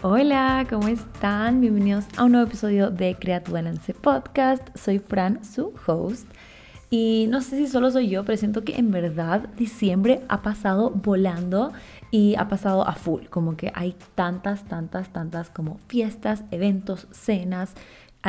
Hola, ¿cómo están? Bienvenidos a un nuevo episodio de Crea tu Balance Podcast. Soy Fran, su host. Y no sé si solo soy yo, pero siento que en verdad diciembre ha pasado volando y ha pasado a full. Como que hay tantas, tantas, tantas como fiestas, eventos, cenas,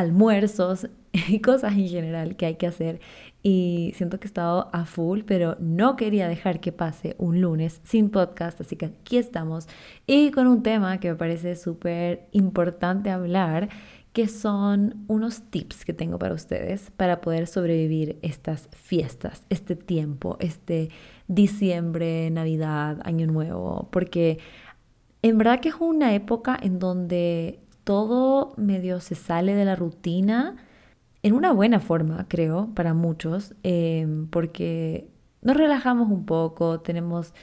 almuerzos y cosas en general que hay que hacer. Y siento que he estado a full, pero no quería dejar que pase un lunes sin podcast, así que aquí estamos. Y con un tema que me parece súper importante hablar, que son unos tips que tengo para ustedes para poder sobrevivir estas fiestas, este tiempo, este diciembre, Navidad, Año Nuevo, porque en verdad que es una época en donde todo medio se sale de la rutina en una buena forma, creo, para muchos, em, porque nos relajamos un poco, tenemos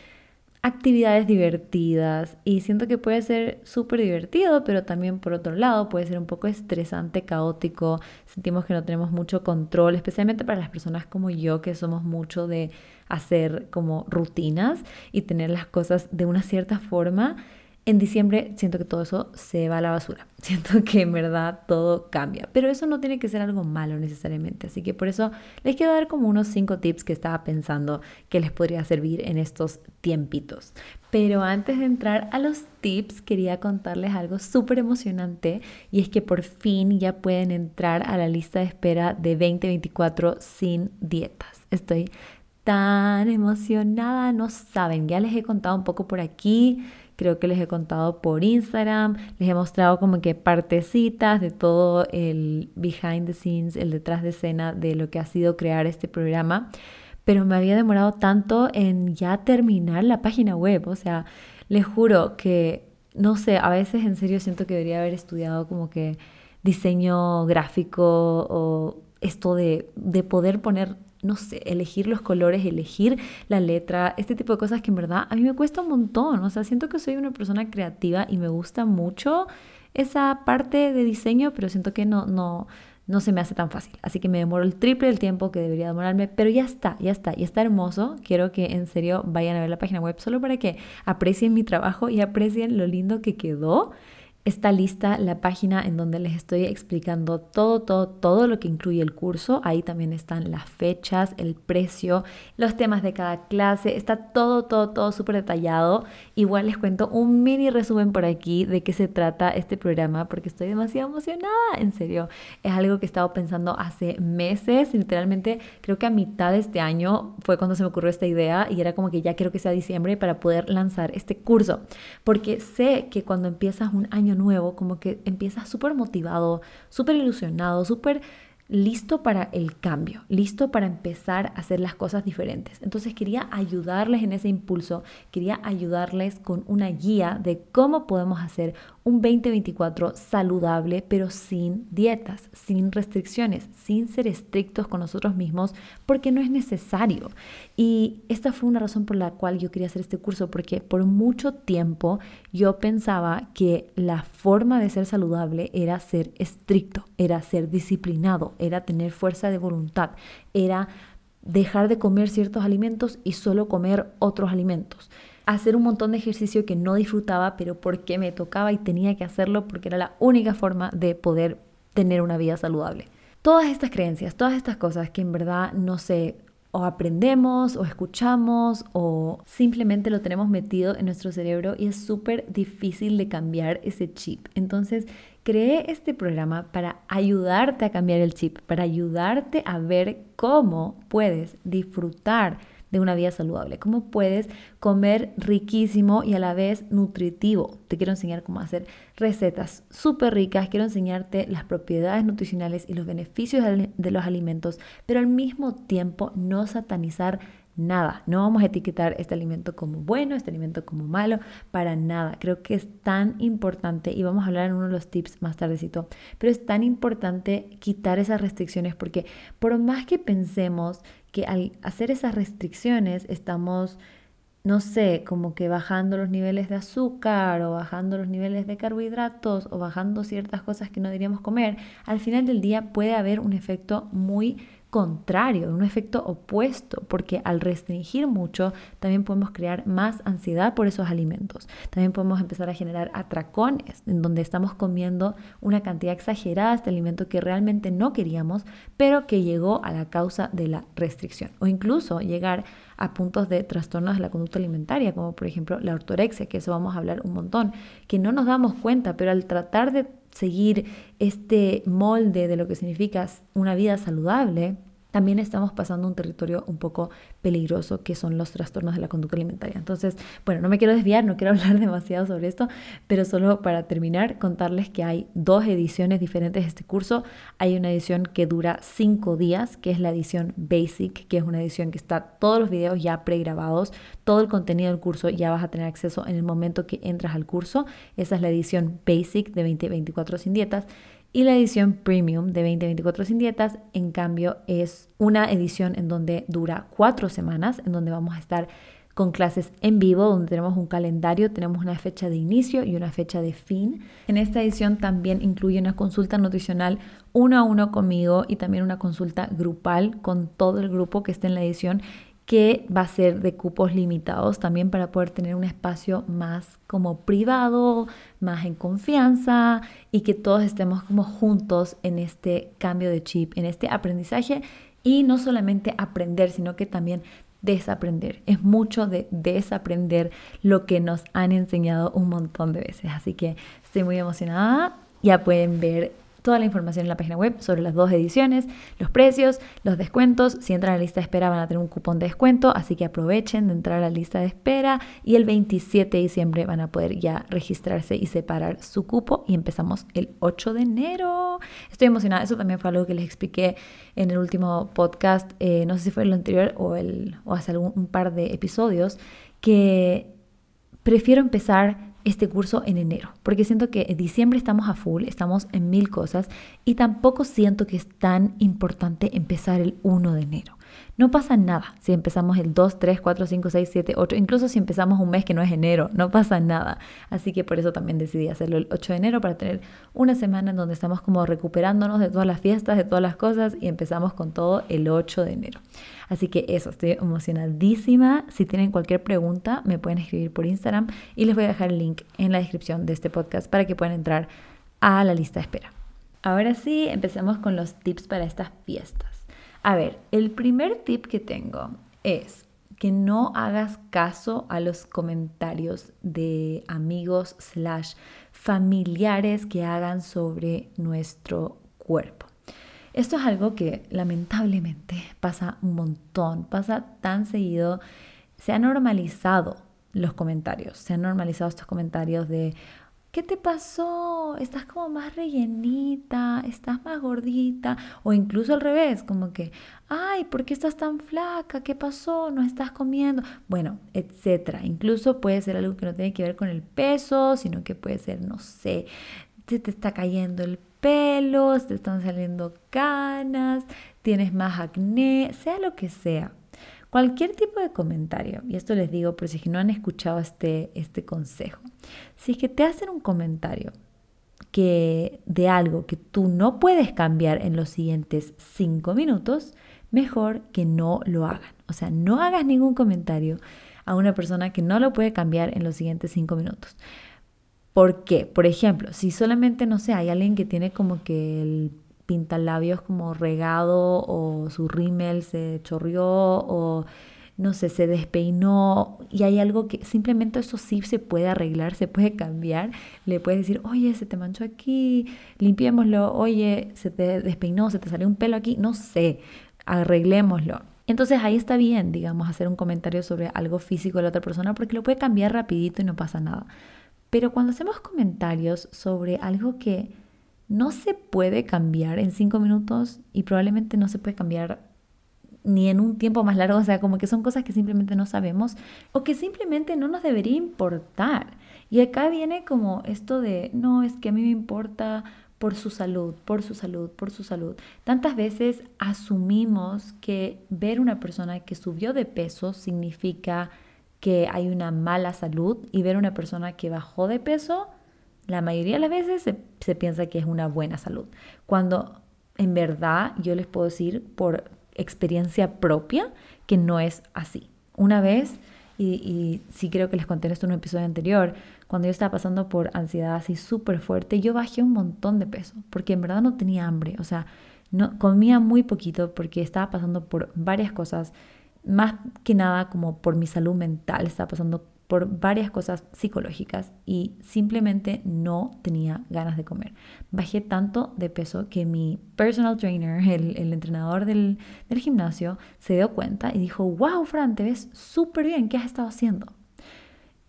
actividades divertidas y siento que puede ser súper divertido, pero también por otro lado puede ser un poco estresante, caótico, sentimos que no tenemos mucho control, especialmente para las personas como yo que somos mucho de hacer como rutinas y tener las cosas de una cierta forma en diciembre siento que todo eso se va a la basura. Siento que en verdad todo cambia. Pero eso no tiene que ser algo malo necesariamente. Así que por eso les quiero dar como unos cinco tips que estaba pensando que les podría servir en estos tiempitos. Pero antes de entrar a los tips, quería contarles algo súper emocionante y es que por fin ya pueden entrar a la lista de espera de 2024 sin dietas. Estoy tan emocionada, no saben, ya les he contado un poco por aquí creo que les he contado por Instagram, les he mostrado como que partecitas de todo el behind the scenes, el detrás de escena de lo que ha sido crear este programa, pero me había demorado tanto en ya terminar la página web, o sea, les juro que, no sé, a veces en serio siento que debería haber estudiado como que diseño gráfico o esto de, de poder poner no sé, elegir los colores, elegir la letra, este tipo de cosas que en verdad a mí me cuesta un montón. O sea, siento que soy una persona creativa y me gusta mucho esa parte de diseño, pero siento que no, no, no se me hace tan fácil. Así que me demoro el triple del tiempo que debería demorarme, pero ya está, ya está, y está hermoso. Quiero que en serio vayan a ver la página web solo para que aprecien mi trabajo y aprecien lo lindo que quedó está lista la página en donde les estoy explicando todo, todo, todo lo que incluye el curso. Ahí también están las fechas, el precio, los temas de cada clase. Está todo, todo, todo súper detallado. Igual les cuento un mini resumen por aquí de qué se trata este programa porque estoy demasiado emocionada. En serio, es algo que he estado pensando hace meses. Literalmente, creo que a mitad de este año fue cuando se me ocurrió esta idea y era como que ya quiero que sea diciembre para poder lanzar este curso. Porque sé que cuando empiezas un año nuevo, como que empiezas súper motivado, súper ilusionado, súper listo para el cambio, listo para empezar a hacer las cosas diferentes. Entonces quería ayudarles en ese impulso, quería ayudarles con una guía de cómo podemos hacer un 2024 saludable, pero sin dietas, sin restricciones, sin ser estrictos con nosotros mismos, porque no es necesario. Y esta fue una razón por la cual yo quería hacer este curso, porque por mucho tiempo yo pensaba que la forma de ser saludable era ser estricto, era ser disciplinado, era tener fuerza de voluntad, era dejar de comer ciertos alimentos y solo comer otros alimentos hacer un montón de ejercicio que no disfrutaba, pero porque me tocaba y tenía que hacerlo porque era la única forma de poder tener una vida saludable. Todas estas creencias, todas estas cosas que en verdad no sé, o aprendemos o escuchamos o simplemente lo tenemos metido en nuestro cerebro y es súper difícil de cambiar ese chip. Entonces, creé este programa para ayudarte a cambiar el chip, para ayudarte a ver cómo puedes disfrutar de una vida saludable, cómo puedes comer riquísimo y a la vez nutritivo. Te quiero enseñar cómo hacer recetas súper ricas, quiero enseñarte las propiedades nutricionales y los beneficios de los alimentos, pero al mismo tiempo no satanizar nada. No vamos a etiquetar este alimento como bueno, este alimento como malo, para nada. Creo que es tan importante y vamos a hablar en uno de los tips más tardecito, pero es tan importante quitar esas restricciones porque por más que pensemos que al hacer esas restricciones estamos no sé, como que bajando los niveles de azúcar o bajando los niveles de carbohidratos o bajando ciertas cosas que no deberíamos comer, al final del día puede haber un efecto muy contrario, un efecto opuesto, porque al restringir mucho también podemos crear más ansiedad por esos alimentos. También podemos empezar a generar atracones, en donde estamos comiendo una cantidad exagerada de este alimento que realmente no queríamos, pero que llegó a la causa de la restricción. O incluso llegar a puntos de trastornos de la conducta alimentaria, como por ejemplo la ortorexia, que eso vamos a hablar un montón, que no nos damos cuenta, pero al tratar de seguir este molde de lo que significa una vida saludable, también estamos pasando un territorio un poco peligroso que son los trastornos de la conducta alimentaria. Entonces, bueno, no me quiero desviar, no quiero hablar demasiado sobre esto, pero solo para terminar, contarles que hay dos ediciones diferentes de este curso. Hay una edición que dura cinco días, que es la edición Basic, que es una edición que está todos los videos ya pregrabados, todo el contenido del curso ya vas a tener acceso en el momento que entras al curso. Esa es la edición Basic de 2024 sin dietas. Y la edición Premium de 2024 sin dietas, en cambio, es una edición en donde dura cuatro semanas, en donde vamos a estar con clases en vivo, donde tenemos un calendario, tenemos una fecha de inicio y una fecha de fin. En esta edición también incluye una consulta nutricional uno a uno conmigo y también una consulta grupal con todo el grupo que está en la edición que va a ser de cupos limitados también para poder tener un espacio más como privado, más en confianza y que todos estemos como juntos en este cambio de chip, en este aprendizaje y no solamente aprender, sino que también desaprender. Es mucho de desaprender lo que nos han enseñado un montón de veces. Así que estoy muy emocionada. Ya pueden ver toda la información en la página web sobre las dos ediciones, los precios, los descuentos. Si entran a la lista de espera van a tener un cupón de descuento, así que aprovechen de entrar a la lista de espera y el 27 de diciembre van a poder ya registrarse y separar su cupo y empezamos el 8 de enero. Estoy emocionada, eso también fue algo que les expliqué en el último podcast, eh, no sé si fue el anterior o, el, hace algún, par de episodios, que prefiero empezar este curso en enero, porque siento que en diciembre estamos a full, estamos en mil cosas y tampoco siento que es tan importante empezar el 1 de enero. No pasa nada si empezamos el 2, 3, 4, 5, 6, 7, 8, incluso si empezamos un mes que no es enero, no pasa nada. Así que por eso también decidí hacerlo el 8 de enero para tener una semana en donde estamos como recuperándonos de todas las fiestas, de todas las cosas y empezamos con todo el 8 de enero. Así que eso, estoy emocionadísima. Si tienen cualquier pregunta, me pueden escribir por Instagram y les voy a dejar el link en la descripción de este podcast para que puedan entrar a la lista de espera. Ahora sí, empecemos con los tips para estas fiestas. A ver, el primer tip que tengo es que no hagas caso a los comentarios de amigos slash familiares que hagan sobre nuestro cuerpo. Esto es algo que lamentablemente pasa un montón, pasa tan seguido, se ha normalizado los comentarios, se han normalizado estos comentarios de, ¿qué te pasó? Estás como más rellenita, estás más gordita, o incluso al revés, como que, ay, ¿por qué estás tan flaca? ¿Qué pasó? ¿No estás comiendo? Bueno, etcétera. Incluso puede ser algo que no tiene que ver con el peso, sino que puede ser, no sé, se te está cayendo el pelo, te están saliendo canas, tienes más acné, sea lo que sea. Cualquier tipo de comentario, y esto les digo por si no han escuchado este, este consejo, si es que te hacen un comentario que de algo que tú no puedes cambiar en los siguientes cinco minutos, mejor que no lo hagan. O sea, no hagas ningún comentario a una persona que no lo puede cambiar en los siguientes cinco minutos. ¿Por qué? Por ejemplo, si solamente, no sé, hay alguien que tiene como que el pintalabios como regado o su rímel se chorrió o no sé, se despeinó y hay algo que simplemente eso sí se puede arreglar, se puede cambiar. Le puedes decir, oye, se te manchó aquí, limpiémoslo, oye, se te despeinó, se te salió un pelo aquí, no sé, arreglémoslo. Entonces ahí está bien, digamos, hacer un comentario sobre algo físico de la otra persona porque lo puede cambiar rapidito y no pasa nada. Pero cuando hacemos comentarios sobre algo que no se puede cambiar en cinco minutos y probablemente no se puede cambiar ni en un tiempo más largo, o sea, como que son cosas que simplemente no sabemos o que simplemente no nos debería importar. Y acá viene como esto de, no, es que a mí me importa por su salud, por su salud, por su salud. Tantas veces asumimos que ver una persona que subió de peso significa que hay una mala salud y ver una persona que bajó de peso la mayoría de las veces se, piensa que es una buena salud. Cuando en verdad yo les puedo decir por experiencia propia que no es así. Una vez, y, sí creo que les conté esto en un episodio anterior, cuando yo estaba pasando por ansiedad así súper fuerte, yo bajé un montón de peso, porque en verdad no tenía hambre, o sea, no, comía muy poquito porque estaba pasando por varias cosas, más que nada como por mi salud mental, estaba pasando por varias cosas psicológicas y simplemente no tenía ganas de comer. Bajé tanto de peso que mi personal trainer, el, entrenador del, del, gimnasio, se dio cuenta y dijo, wow, Fran, te ves súper bien, ¿qué has estado haciendo?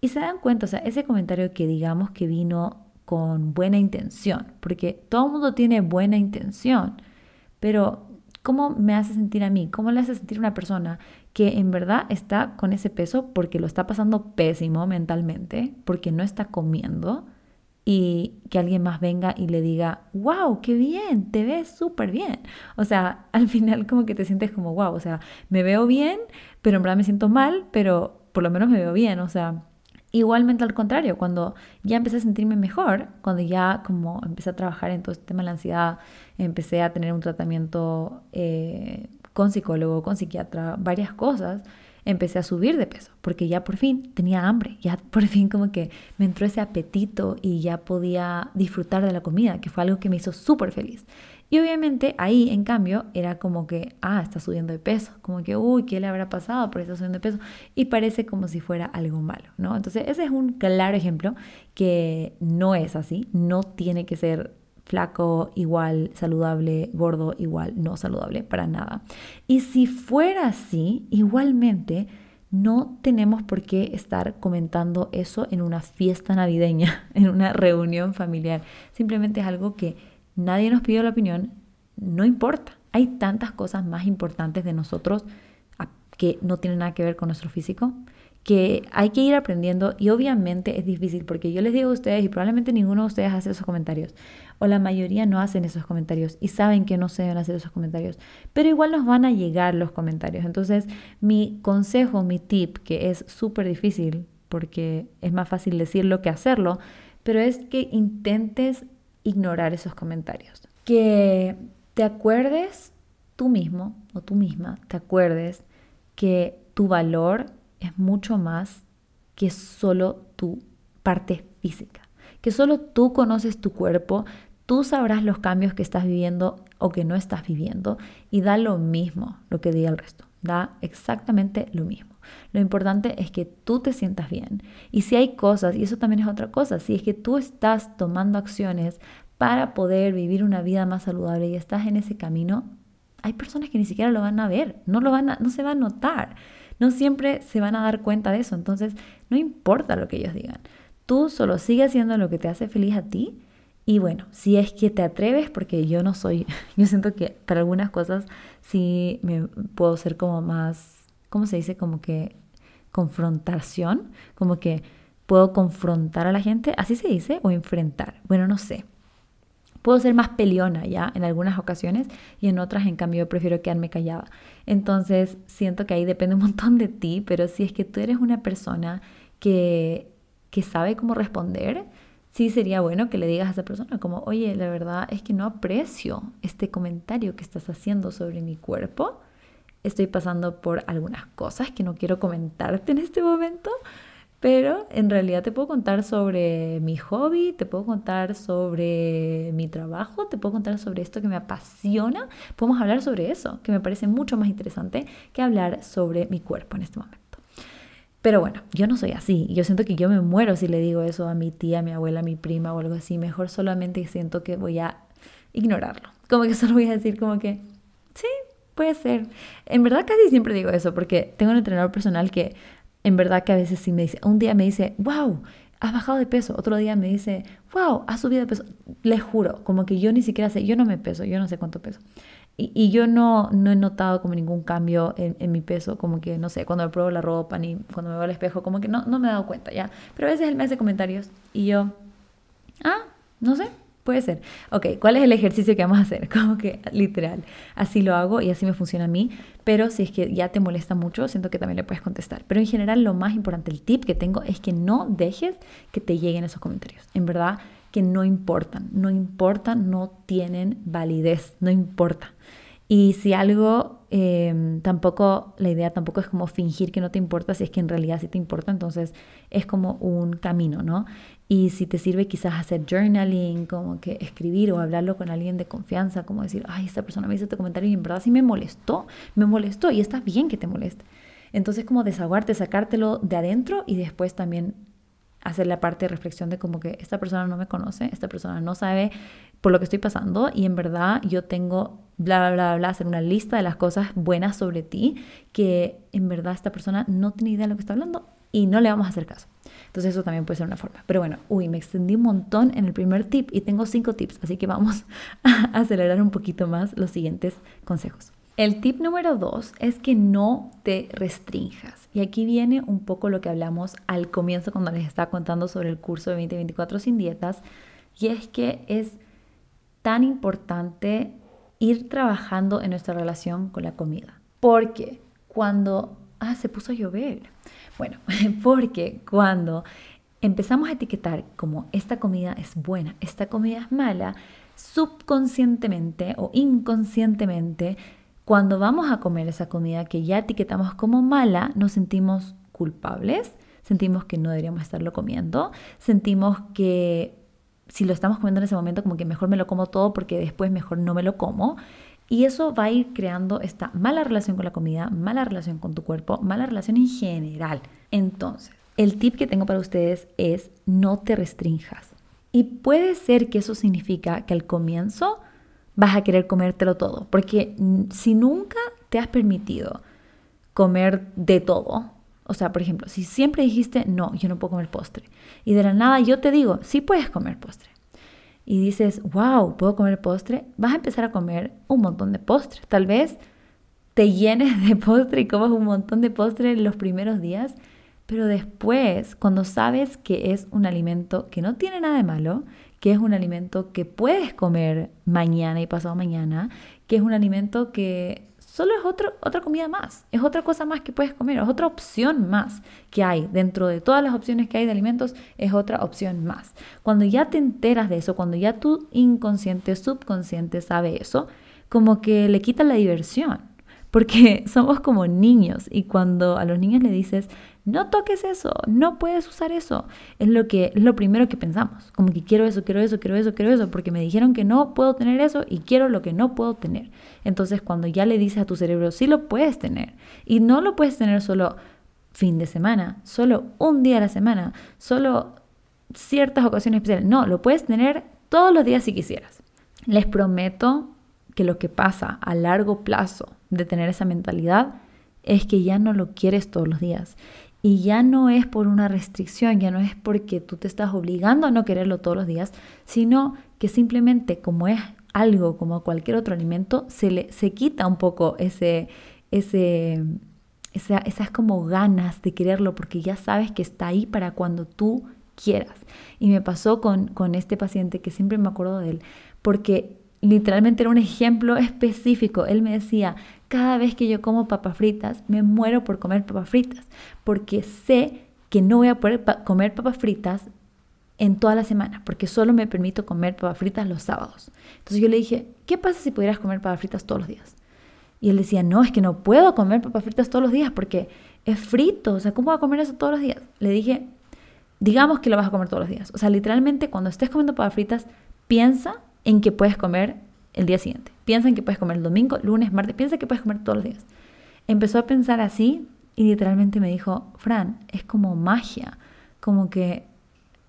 Y se dan cuenta, o sea, ese comentario que digamos que vino con buena intención, porque todo el mundo tiene buena intención, pero ¿cómo me hace sentir a mí? ¿Cómo le hace sentir una persona que en verdad está con ese peso porque lo está pasando pésimo mentalmente, porque no está comiendo? y que alguien más venga y le diga, wow, qué bien, te ves súper bien. O sea, al final como que te sientes como, wow, o sea, me veo bien, pero en verdad me siento mal, pero por lo menos me veo bien. O sea, Igualmente al contrario, cuando ya empecé a sentirme mejor, cuando ya como empecé a trabajar en todo este tema de la ansiedad, empecé a tener un tratamiento eh, con psicólogo, con psiquiatra, varias cosas, empecé a subir de peso, porque ya por fin tenía hambre, ya por fin como que me entró ese apetito y ya podía disfrutar de la comida, que fue algo que me hizo súper feliz. Y obviamente ahí, en cambio, era como que, ah, está subiendo de peso, como que, uy, ¿qué le habrá pasado por estar subiendo de peso? Y parece como si fuera algo malo, ¿no? Entonces, ese es un claro ejemplo que no es así, no tiene que ser flaco igual, saludable, gordo igual, no saludable, para nada. Y si fuera así, igualmente, no tenemos por qué estar comentando eso en una fiesta navideña, en una reunión familiar. Simplemente es algo que nadie nos pidió la opinión, no importa. Hay tantas cosas más importantes de nosotros que no tienen nada que ver con nuestro físico, que hay que ir aprendiendo y obviamente es difícil porque yo les digo a ustedes y probablemente ninguno de ustedes hace esos comentarios o la mayoría no hacen esos comentarios y saben que no se deben hacer esos comentarios, pero igual nos van a llegar los comentarios. Entonces mi consejo, mi tip, que es súper difícil porque es más fácil decirlo que hacerlo, pero es que intentes ignorar esos comentarios. Que te acuerdes tú mismo o tú misma, te acuerdes que tu valor es mucho más que solo tu parte física, que solo tú conoces tu cuerpo, tú sabrás los cambios que estás viviendo o que no estás viviendo y da lo mismo lo que diga el resto, da exactamente lo mismo. Lo importante es que tú te sientas bien. Y si hay cosas, y eso también es otra cosa, si es que tú estás tomando acciones para poder vivir una vida más saludable y estás en ese camino, hay personas que ni siquiera lo van a ver, no, lo van no se va a notar, no siempre se van a dar cuenta de eso. Entonces, no importa lo que ellos digan, tú solo sigue haciendo lo que te hace feliz a ti. Y bueno, si es que te atreves, porque yo no soy, yo siento que para algunas cosas sí me puedo ser como más ¿cómo se dice? Como que confrontación, como que puedo confrontar a la gente, así se dice, o enfrentar. Bueno, no sé. Puedo ser más peleona ya en algunas ocasiones y en otras, en cambio, prefiero quedarme callada. Entonces, siento que ahí depende un montón de ti, pero si es que tú eres una persona que, que sabe cómo responder, sí sería bueno que le digas a esa persona como, oye, la verdad es que no aprecio este comentario que estás haciendo sobre mi cuerpo estoy pasando por algunas cosas que no quiero comentarte en este momento, pero en realidad te puedo contar sobre mi hobby, te puedo contar sobre mi trabajo, te puedo contar sobre esto que me apasiona. Podemos hablar sobre eso, que me parece mucho más interesante que hablar sobre mi cuerpo en este momento. Pero bueno, yo no soy así. Yo siento que yo me muero si le digo eso a mi tía, a mi abuela, a mi prima o algo así. Mejor solamente siento que voy a ignorarlo. Como que solo voy a decir como que, sí, puede ser. En verdad casi siempre digo eso porque tengo un entrenador personal que en verdad que a veces sí me dice, un día me dice, wow, has bajado de peso, otro día me dice, wow, has subido de peso. Les juro, como que yo ni siquiera sé, yo no me peso, yo no sé cuánto peso. Y, yo no, no he notado como ningún cambio en, mi peso, como que, no sé, cuando me pruebo la ropa ni cuando me veo al espejo, como que no, no me he dado cuenta, ¿ya? Pero a veces él me hace comentarios y yo, ah, no sé, Puede ser. Ok, ¿cuál es el ejercicio que vamos a hacer? Como que literal, así lo hago y así me funciona a mí, pero si es que ya te molesta mucho, siento que también le puedes contestar. Pero en general lo más importante, el tip que tengo es que no dejes que te lleguen esos comentarios. En verdad que no importan, no importan, no tienen validez, no importa. Y si algo, em, tampoco, la idea tampoco es como fingir que no te importa, si es que en realidad sí te importa, entonces es como un camino, ¿no? Y si te sirve quizás hacer journaling, como que escribir o hablarlo con alguien de confianza, como decir, ay, esta persona me hizo este comentario y en verdad sí me molestó, me molestó y está bien que te moleste. Entonces como desahogarte, sacártelo de adentro y después también hacer la parte de reflexión de como que esta persona no me conoce, esta persona no sabe por lo que estoy pasando y en verdad yo tengo bla, bla, bla, bla, hacer una lista de las cosas buenas sobre ti que en verdad esta persona no tiene idea de lo que está hablando y no le vamos a hacer caso. Entonces eso también puede ser una forma. Pero bueno, uy, me extendí un montón en el primer tip y tengo cinco tips, así que vamos a acelerar un poquito más los siguientes consejos. El tip número dos es que no te restrinjas. Y aquí viene un poco lo que hablamos al comienzo cuando les estaba contando sobre el curso de 2024 sin dietas. Y es que es tan importante ir trabajando en nuestra relación con la comida. Porque cuando... Ah, se puso a llover. Bueno, porque cuando empezamos a etiquetar como esta comida es buena, esta comida es mala, subconscientemente o inconscientemente cuando vamos a comer esa comida que ya etiquetamos como mala, nos sentimos culpables, sentimos que no deberíamos estarlo comiendo, sentimos que si lo estamos comiendo en ese momento como que mejor me lo como todo porque después mejor no me lo como. Y eso va a ir creando esta mala relación con la comida, mala relación con tu cuerpo, mala relación en general. Entonces, el tip que tengo para ustedes es no te restrinjas. Y puede ser que eso significa que al comienzo vas a querer comértelo todo. Porque si nunca te has permitido comer de todo, o sea, por ejemplo, si siempre dijiste, no, yo no puedo comer postre, y de la nada yo te digo, sí puedes comer postre, y dices, wow, puedo comer postre, vas a empezar a comer un montón de postre. Tal vez te llenes de postre y comas un montón de postre los primeros días, pero después, cuando sabes que es un alimento que no tiene nada de malo, que es un alimento que puedes comer mañana y pasado mañana, que es un alimento que solo es otra comida más, es otra cosa más que puedes comer, es otra opción más que hay. Dentro de todas las opciones que hay de alimentos, es otra opción más. Cuando ya te enteras de eso, cuando ya tu inconsciente, subconsciente sabe eso, como que le quita la diversión. Porque somos como niños y cuando a los niños le dices, no toques eso, no puedes usar eso. Es lo que es lo primero que pensamos, como que quiero eso, quiero eso, quiero eso, quiero eso, porque me dijeron que no puedo tener eso y quiero lo que no puedo tener. Entonces, cuando ya le dices a tu cerebro, sí lo puedes tener y no lo puedes tener solo fin de semana, solo un día a la semana, solo ciertas ocasiones especiales, no, lo puedes tener todos los días si quisieras. Les prometo que lo que pasa a largo plazo de tener esa mentalidad es que ya no lo quieres todos los días y ya no es por una restricción, ya no es porque tú te estás obligando a no quererlo todos los días, sino que simplemente como es algo como cualquier otro alimento, se, le, se quita un poco ese, ese, esas como ganas de quererlo porque ya sabes que está ahí para cuando tú quieras. Y me pasó con, con este paciente que siempre me acuerdo de él, porque literalmente era un ejemplo específico. Él me decía, cada vez que yo como papas fritas, me muero por comer papas fritas, porque sé que no voy a poder comer papas fritas en toda la semana, porque solo me permito comer papas fritas los sábados. Entonces yo le dije, ¿qué pasa si pudieras comer papas fritas todos los días? Y él decía, no, es que no puedo comer papas fritas todos los días porque es frito, o sea, ¿cómo voy a comer eso todos los días? Le dije, digamos que lo vas a comer todos los días. O sea, literalmente cuando estés comiendo papas fritas, piensa en que puedes comer el día siguiente. Piensa en que puedes comer el domingo, lunes, martes. Piensa que puedes comer todos los días. Empezó a pensar así y literalmente me dijo, Fran, es como magia. Como que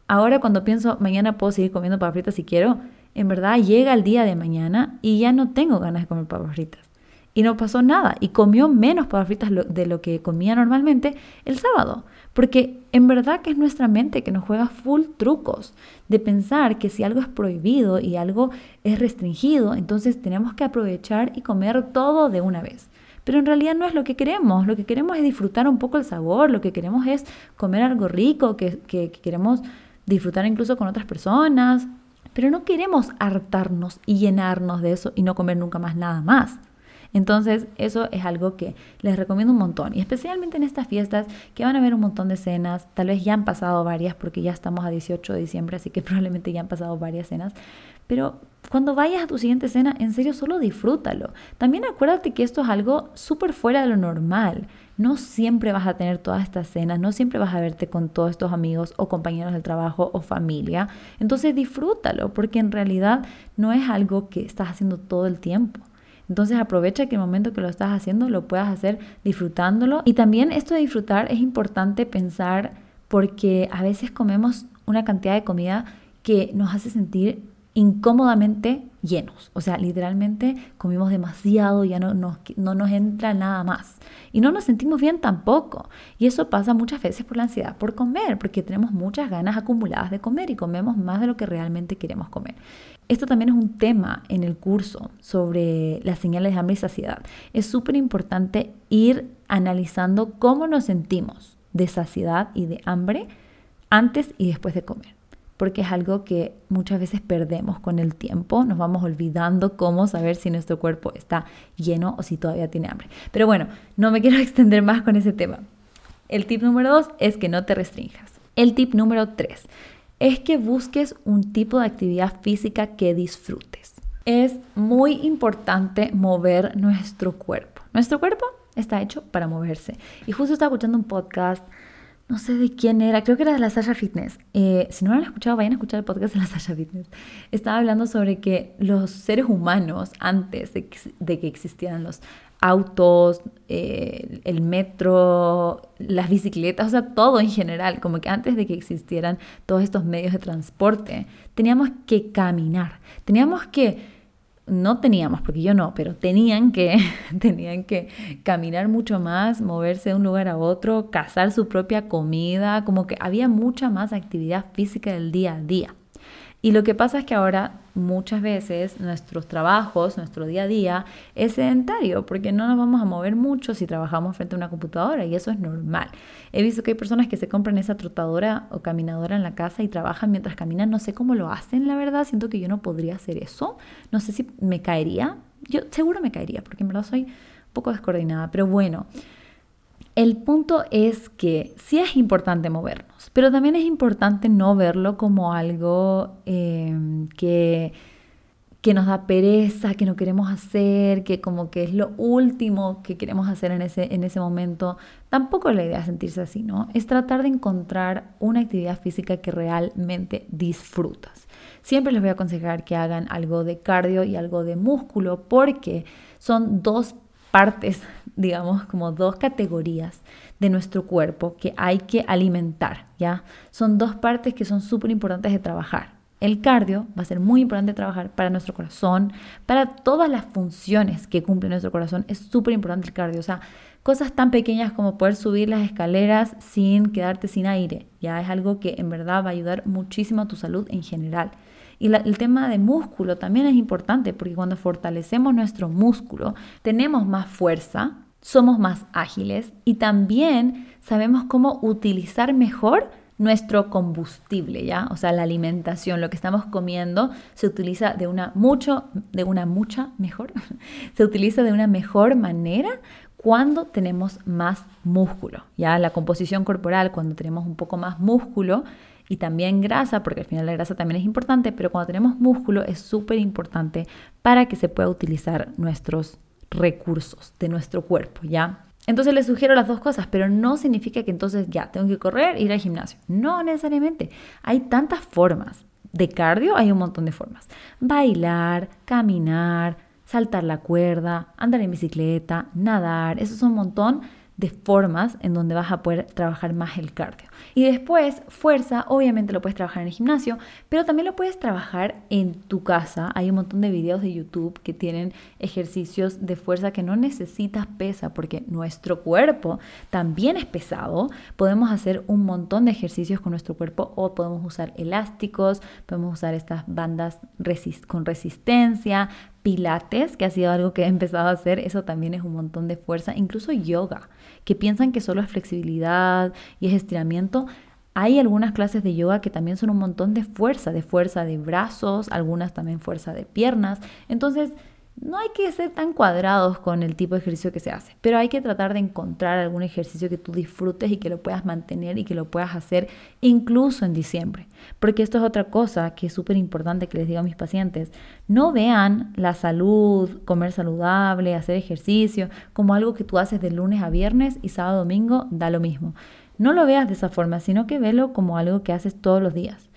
ahora cuando pienso, mañana puedo seguir comiendo papas fritas si quiero, en verdad llega el día de mañana y ya no tengo ganas de comer papas fritas. Y no pasó nada. Y comió menos papas fritas de lo que comía normalmente el sábado. Porque en verdad que es nuestra mente que nos juega full trucos de pensar que si algo es prohibido y algo es restringido, entonces tenemos que aprovechar y comer todo de una vez. Pero en realidad no es lo que queremos, lo que queremos es disfrutar un poco el sabor, lo que queremos es comer algo rico, que, que queremos disfrutar incluso con otras personas, pero no queremos hartarnos y llenarnos de eso y no comer nunca más nada más. Entonces, eso es algo que les recomiendo un montón. Y especialmente en estas fiestas que van a haber un montón de cenas. Tal vez ya han pasado varias porque ya estamos a 18 de diciembre, así que probablemente ya han pasado varias cenas. Pero cuando vayas a tu siguiente cena, en serio, solo disfrútalo. También acuérdate que esto es algo súper fuera de lo normal. No siempre vas a tener todas estas cenas, no siempre vas a verte con todos estos amigos o compañeros del trabajo o familia. Entonces disfrútalo, porque en realidad no es algo que estás haciendo todo el tiempo. Entonces aprovecha que el momento que lo estás haciendo lo puedas hacer disfrutándolo. Y también esto de disfrutar es importante pensar porque a veces comemos una cantidad de comida que nos hace sentir incómodamente llenos. O sea, literalmente comimos demasiado, ya no nos, no nos entra nada más. Y no nos sentimos bien tampoco. Y eso pasa muchas veces por la ansiedad por comer, porque tenemos muchas ganas acumuladas de comer y comemos más de lo que realmente queremos comer. Esto también es un tema en el curso sobre las señales de hambre y saciedad. Es súper importante ir analizando cómo nos sentimos de saciedad y de hambre antes y después de comer porque es algo que muchas veces perdemos con el tiempo, nos vamos olvidando cómo saber si nuestro cuerpo está lleno o si todavía tiene hambre. Pero bueno, no me quiero extender más con ese tema. El tip número dos es que no te restringas. El tip número tres es que busques un tipo de actividad física que disfrutes. Es muy importante mover nuestro cuerpo. Nuestro cuerpo está hecho para moverse. Y justo estaba escuchando un podcast no sé de quién era, creo que era de la Sasha Fitness. Eh, si no lo han escuchado, vayan a escuchar el podcast de la Sasha Fitness. Estaba hablando sobre que los seres humanos, antes de que, existieran los autos, eh, el metro, las bicicletas, o sea, todo en general, como que antes de que existieran todos estos medios de transporte, teníamos que caminar, teníamos que no teníamos, porque yo no, pero tenían que, tenían que caminar mucho más, moverse de un lugar a otro, cazar su propia comida, como que había mucha más actividad física del día a día. Y lo que pasa es que ahora muchas veces nuestros trabajos, nuestro día a día es sedentario porque no nos vamos a mover mucho si trabajamos frente a una computadora y eso es normal. He visto que hay personas que se compran esa trotadora o caminadora en la casa y trabajan mientras caminan. No sé cómo lo hacen, la verdad. Siento que yo no podría hacer eso. No sé si me caería. Yo seguro me caería porque en verdad soy un poco descoordinada. Pero bueno, el punto es que sí es importante movernos, pero también es importante no verlo como algo em, que, que nos da pereza, que no queremos hacer, que como que es lo último que queremos hacer en ese, en ese momento. Tampoco es la idea sentirse así, ¿no? Es tratar de encontrar una actividad física que realmente disfrutas. Siempre les voy a aconsejar que hagan algo de cardio y algo de músculo porque son dos partes, digamos, como dos categorías de nuestro cuerpo que hay que alimentar, ¿ya? Son dos partes que son súper importantes de trabajar. El cardio va a ser muy importante trabajar para nuestro corazón, para todas las funciones que cumple nuestro corazón. Es súper importante el cardio, o sea, cosas tan pequeñas como poder subir las escaleras sin quedarte sin aire, ya es algo que en verdad va a ayudar muchísimo a tu salud en general. Y el tema de músculo también es importante porque cuando fortalecemos nuestro músculo tenemos más fuerza, somos más ágiles y también sabemos cómo utilizar mejor nuestro combustible, ¿ya? O sea, la alimentación, lo que estamos comiendo se utiliza de una mucho de una mucha mejor, se utiliza de una mejor manera cuando tenemos más músculo, ¿ya? La composición corporal cuando tenemos un poco más músculo y también grasa, porque al final la grasa también es importante, pero cuando tenemos músculo es súper importante para que se pueda utilizar nuestros recursos de nuestro cuerpo, ¿ya? Entonces les sugiero las dos cosas, pero no significa que entonces ya tengo que correr ir al gimnasio. No necesariamente. Hay tantas formas. De cardio hay un montón de formas. Bailar, caminar, saltar la cuerda, andar en bicicleta, nadar, eso es un montón de formas en donde vas a poder trabajar más el cardio. Y después, fuerza, obviamente lo puedes trabajar en el gimnasio, pero también lo puedes trabajar en tu casa. Hay un montón de videos de YouTube que tienen ejercicios de fuerza que no necesitas pesa, porque nuestro cuerpo también es pesado. Podemos hacer un montón de ejercicios con nuestro cuerpo o podemos usar elásticos, podemos usar estas bandas con resistencia, pilates, que ha sido algo que he empezado a hacer, eso también es un montón de fuerza, incluso yoga, que piensan que solo es flexibilidad y es estiramiento. Hay algunas clases de yoga que también son un montón de fuerza, de fuerza de brazos, algunas también fuerza de piernas. Entonces, no hay que ser tan cuadrados con el tipo de ejercicio que se hace, pero hay que tratar de encontrar algún ejercicio que tú disfrutes y que lo puedas mantener y que lo puedas hacer incluso en diciembre. Porque esto es otra cosa que es súper importante que les digo a mis pacientes. No vean la salud, comer saludable, hacer ejercicio como algo que tú haces de lunes a viernes y sábado domingo da lo mismo. No lo veas de esa forma, sino que velo como algo que haces todos los días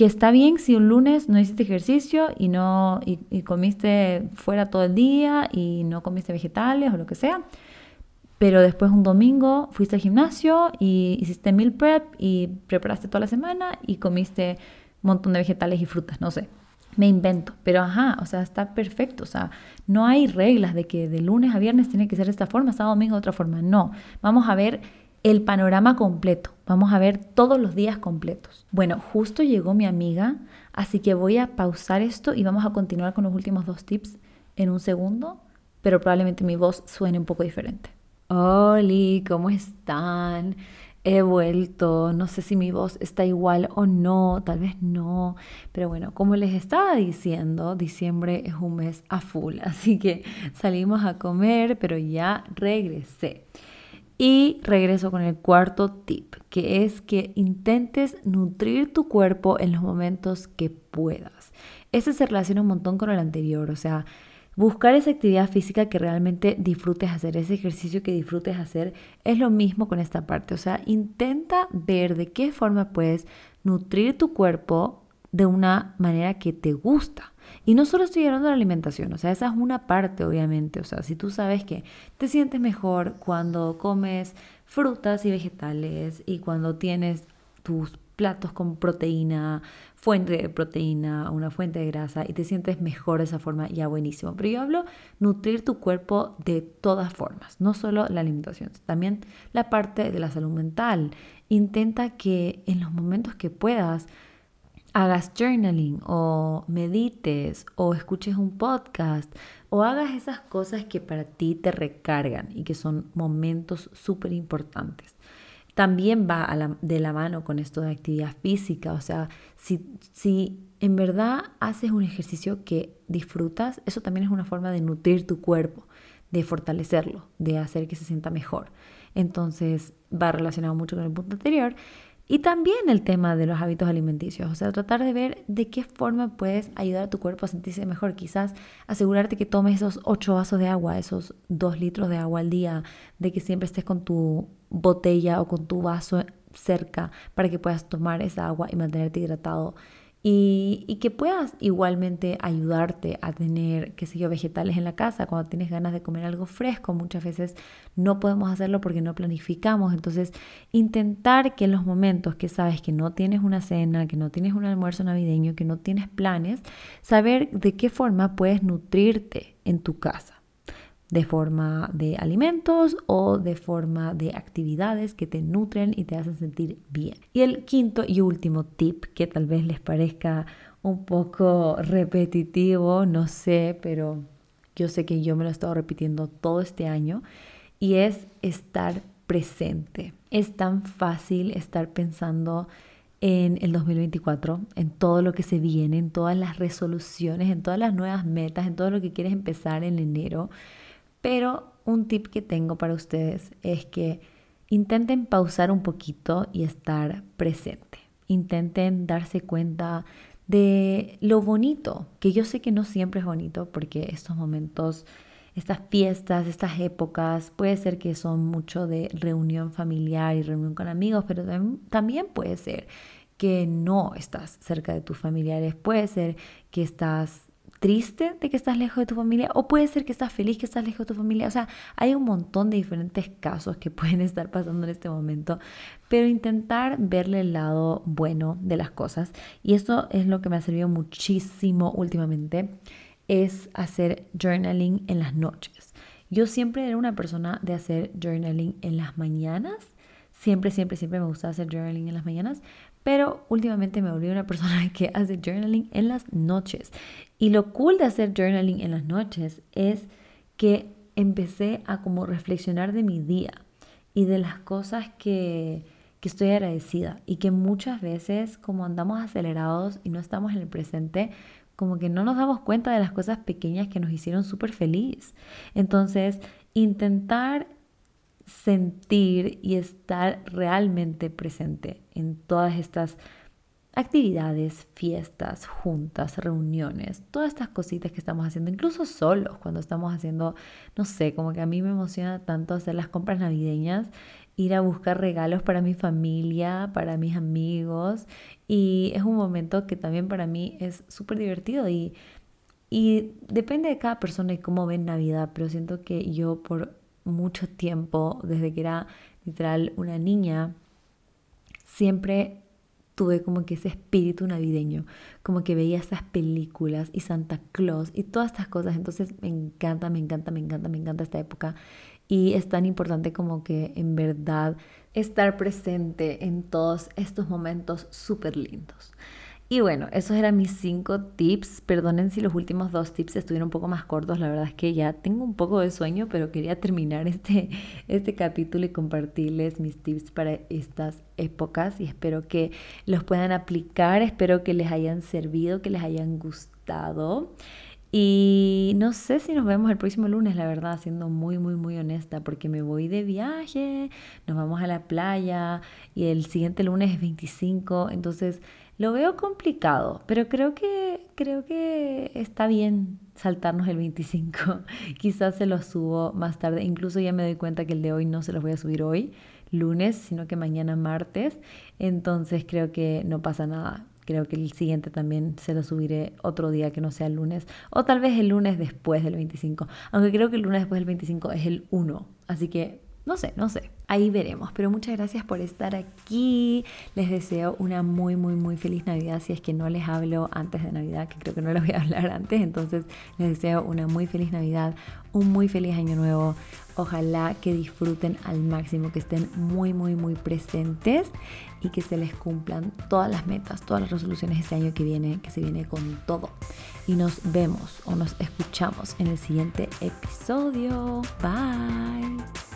que está bien si un lunes no hiciste ejercicio y no y, comiste fuera todo el día y no comiste vegetales o lo que sea, pero después un domingo fuiste al gimnasio y hiciste meal prep y preparaste toda la semana y comiste un montón de vegetales y frutas, no sé. Me invento, pero ajá, o sea, está perfecto, o sea, no hay reglas de que de lunes a viernes tiene que ser de esta forma, sábado domingo de otra forma, no. Vamos a ver el panorama completo. Vamos a ver todos los días completos. Bueno, justo llegó mi amiga, así que voy a pausar esto y vamos a continuar con los últimos dos tips en un segundo, pero probablemente mi voz suene un poco diferente. Hola, ¿cómo están? He vuelto, no sé si mi voz está igual o no, tal vez no, pero bueno, como les estaba diciendo, diciembre es un mes a full, así que salimos a comer, pero ya regresé. Y regreso con el cuarto tip, que es que intentes nutrir tu cuerpo en los momentos que puedas. Ese se relaciona un montón con el anterior, o sea, buscar esa actividad física que realmente disfrutes hacer, ese ejercicio que disfrutes hacer, es lo mismo con esta parte. O sea, intenta ver de qué forma puedes nutrir tu cuerpo de una manera que te gusta. Y no solo estoy hablando de la alimentación, o sea, esa es una parte, obviamente. O sea, si tú sabes que te sientes mejor cuando comes frutas y vegetales y cuando tienes tus platos con proteína, fuente de proteína, una fuente de grasa y te sientes mejor de esa forma, ya buenísimo. Pero yo hablo nutrir tu cuerpo de todas formas, no solo la alimentación, también la parte de la salud mental. Intenta que en los momentos que puedas hagas journaling o medites o escuches un podcast o hagas esas cosas que para ti te recargan y que son momentos súper importantes. También va de la mano con esto de actividad física, o sea, si, si en verdad haces un ejercicio que disfrutas, eso también es una forma de nutrir tu cuerpo, de fortalecerlo, de hacer que se sienta mejor. Entonces va relacionado mucho con el punto anterior y también el tema de los hábitos alimenticios, o sea, tratar de ver de qué forma puedes ayudar a tu cuerpo a sentirse mejor. Quizás asegurarte que tomes esos 8 vasos de agua, esos 2 litros de agua al día, de que siempre estés con tu botella o con tu vaso cerca para que puedas tomar esa agua y mantenerte hidratado y, que puedas igualmente ayudarte a tener, qué sé yo, vegetales en la casa. Cuando tienes ganas de comer algo fresco, muchas veces no podemos hacerlo porque no planificamos. Entonces, intentar que en los momentos que sabes que no tienes una cena, que no tienes un almuerzo navideño, que no tienes planes, saber de qué forma puedes nutrirte en tu casa de forma de alimentos o de forma de actividades que te nutren y te hacen sentir bien. Y el quinto y último tip que tal vez les parezca un poco repetitivo, no sé, pero yo sé que yo me lo he estado repitiendo todo este año y es estar presente. Es tan fácil estar pensando en el 2024, en todo lo que se viene, en todas las resoluciones, en todas las nuevas metas, en todo lo que quieres empezar en enero. Pero un tip que tengo para ustedes es que intenten pausar un poquito y estar presente. Intenten darse cuenta de lo bonito, que yo sé que no siempre es bonito porque estos momentos, estas fiestas, estas épocas, puede ser que son mucho de reunión familiar y reunión con amigos, pero también puede ser que no estás cerca de tus familiares, puede ser que estás triste de que estás lejos de tu familia o puede ser que estás feliz que estás lejos de tu familia. O sea, hay un montón de diferentes casos que pueden estar pasando en este momento, pero intentar verle el lado bueno de las cosas. Y eso es lo que me ha servido muchísimo últimamente, es hacer journaling en las noches. Yo siempre era una persona de hacer journaling en las mañanas. Siempre, siempre, siempre me gusta hacer journaling en las mañanas, pero últimamente me volví una persona que hace journaling en las noches. Y lo cool de hacer journaling en las noches es que empecé a como reflexionar de mi día y de las cosas que, que estoy agradecida y que muchas veces como andamos acelerados y no estamos en el presente, como que no nos damos cuenta de las cosas pequeñas que nos hicieron súper feliz. Entonces, intentar sentir y estar realmente presente en todas estas actividades, fiestas, juntas, reuniones, todas estas cositas que estamos haciendo, incluso solos, cuando estamos haciendo, no sé, como que a mí me emociona tanto hacer las compras navideñas, ir a buscar regalos para mi familia, para mis amigos, y es un momento que también para mí es súper divertido y, y depende de cada persona y cómo ven Navidad, pero siento que yo por mucho tiempo, desde que era literal una niña, siempre tuve como que ese espíritu navideño, como que veía esas películas y Santa Claus y todas estas cosas, entonces me encanta, me encanta, me encanta, me encanta esta época y es tan importante como que en verdad estar presente en todos estos momentos súper lindos. Y bueno, esos eran mis cinco tips. Perdonen si los últimos dos tips estuvieron un poco más cortos. La verdad es que ya tengo un poco de sueño, pero quería terminar este, este capítulo y compartirles mis tips para estas épocas y espero que los puedan aplicar. Espero que les hayan servido, que les hayan gustado. Y no sé si nos vemos el próximo lunes, la verdad, siendo muy, muy, muy honesta, porque me voy de viaje, nos vamos a la playa y el siguiente lunes es 25, entonces lo veo complicado, pero creo que, creo que está bien saltarnos el 25. Quizás se los subo más tarde. Incluso ya me doy cuenta que el de hoy no se los voy a subir hoy, lunes, sino que mañana martes. Entonces creo que no pasa nada. Creo que el siguiente también se lo subiré otro día que no sea el lunes. O tal vez el lunes después del 25. Aunque creo que el lunes después del 25 es el 1. Así que no sé, no sé. Ahí veremos. Pero muchas gracias por estar aquí. Les deseo una muy, muy, muy feliz Navidad. Si es que no les hablo antes de Navidad, que creo que no les voy a hablar antes. Entonces les deseo una muy feliz Navidad, un muy feliz año nuevo. Ojalá que disfruten al máximo, que estén muy, muy, muy presentes y que se les cumplan todas las metas, todas las resoluciones este año que viene, que se viene con todo. Y nos vemos o nos escuchamos en el siguiente episodio. Bye.